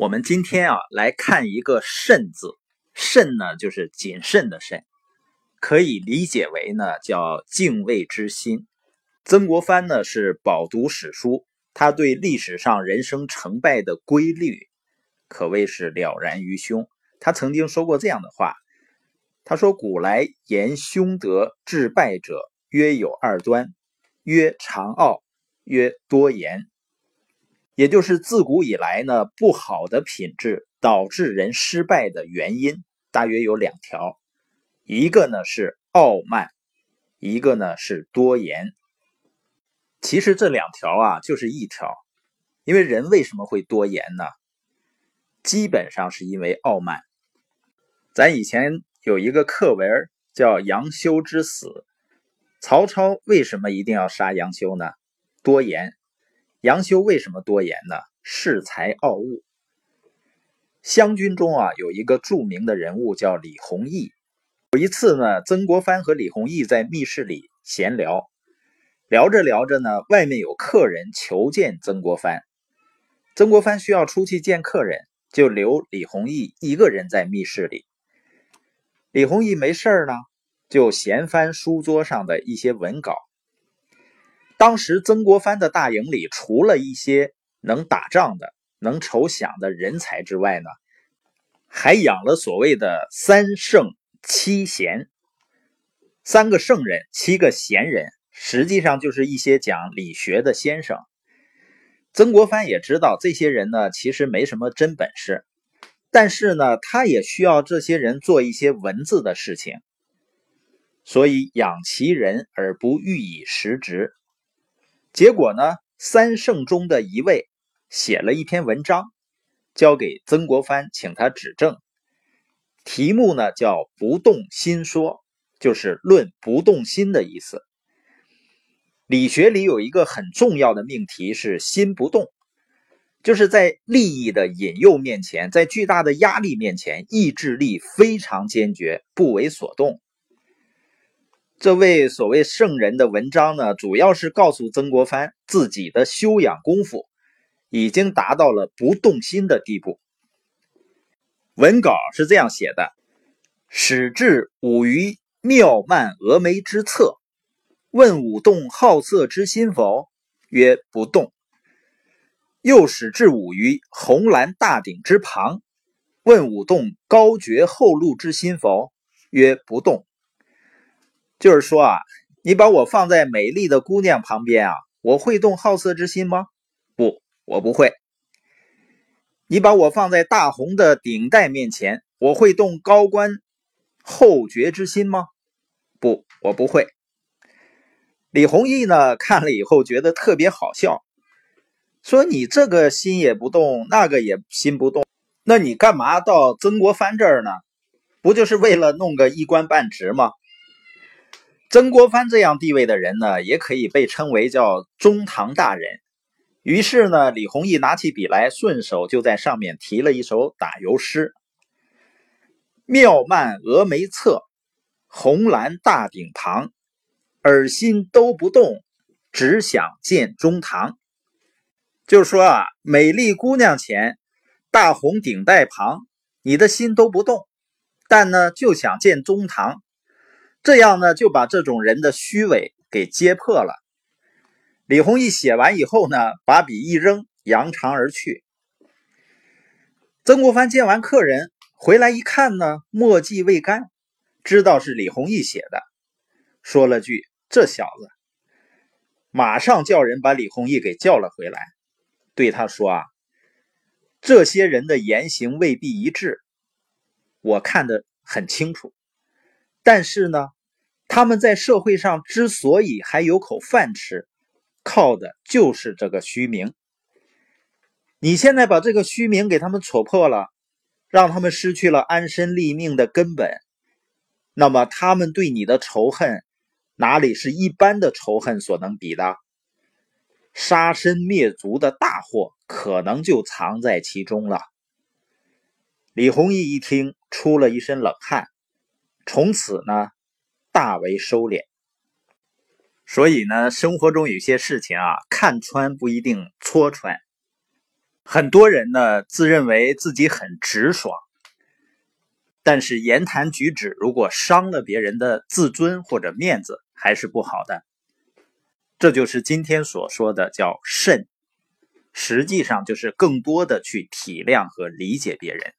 我们今天啊来看一个“慎”字，“慎”呢就是谨慎的“慎”，可以理解为呢叫敬畏之心。曾国藩呢是饱读史书，他对历史上人生成败的规律可谓是了然于胸。他曾经说过这样的话：“他说古来言凶德致败者，曰有二端，曰长傲，曰多言。”也就是自古以来呢，不好的品质导致人失败的原因，大约有两条，一个呢是傲慢，一个呢是多言。其实这两条啊就是一条，因为人为什么会多言呢？基本上是因为傲慢。咱以前有一个课文叫杨修之死，曹操为什么一定要杀杨修呢？多言。杨修为什么多言呢？恃才傲物。湘军中啊，有一个著名的人物叫李弘毅。有一次呢，曾国藩和李弘毅在密室里闲聊，聊着聊着呢，外面有客人求见曾国藩。曾国藩需要出去见客人，就留李弘毅一个人在密室里。李弘毅没事呢，就闲翻书桌上的一些文稿。当时曾国藩的大营里，除了一些能打仗的、能筹饷的人才之外呢，还养了所谓的三圣七贤，三个圣人，七个贤人，实际上就是一些讲理学的先生。曾国藩也知道这些人呢，其实没什么真本事，但是呢，他也需要这些人做一些文字的事情，所以养其人而不欲以实职。结果呢，三圣中的一位写了一篇文章，交给曾国藩，请他指正。题目呢叫《不动心说》，就是论不动心的意思。理学里有一个很重要的命题是“心不动”，就是在利益的引诱面前，在巨大的压力面前，意志力非常坚决，不为所动。这位所谓圣人的文章呢，主要是告诉曾国藩自己的修养功夫已经达到了不动心的地步。文稿是这样写的：始至武于妙曼峨眉之侧，问武动好色之心否？曰不动。又始至武于红蓝大鼎之旁，问武动高绝后路之心否？曰不动。就是说啊，你把我放在美丽的姑娘旁边啊，我会动好色之心吗？不，我不会。你把我放在大红的顶戴面前，我会动高官厚爵之心吗？不，我不会。李弘毅呢，看了以后觉得特别好笑，说你这个心也不动，那个也心不动，那你干嘛到曾国藩这儿呢？不就是为了弄个一官半职吗？曾国藩这样地位的人呢，也可以被称为叫中堂大人。于是呢，李弘毅拿起笔来，顺手就在上面提了一首打油诗：“妙曼峨眉侧，红蓝大鼎旁，耳心都不动，只想见中堂。”就说啊，美丽姑娘前，大红顶戴旁，你的心都不动，但呢，就想见中堂。这样呢，就把这种人的虚伪给揭破了。李弘毅写完以后呢，把笔一扔，扬长而去。曾国藩见完客人回来一看呢，墨迹未干，知道是李弘毅写的，说了句：“这小子。”马上叫人把李弘毅给叫了回来，对他说：“啊，这些人的言行未必一致，我看得很清楚。”但是呢，他们在社会上之所以还有口饭吃，靠的就是这个虚名。你现在把这个虚名给他们戳破了，让他们失去了安身立命的根本，那么他们对你的仇恨，哪里是一般的仇恨所能比的？杀身灭族的大祸可能就藏在其中了。李弘毅一听，出了一身冷汗。从此呢，大为收敛。所以呢，生活中有些事情啊，看穿不一定戳穿。很多人呢自认为自己很直爽，但是言谈举止如果伤了别人的自尊或者面子，还是不好的。这就是今天所说的叫慎，实际上就是更多的去体谅和理解别人。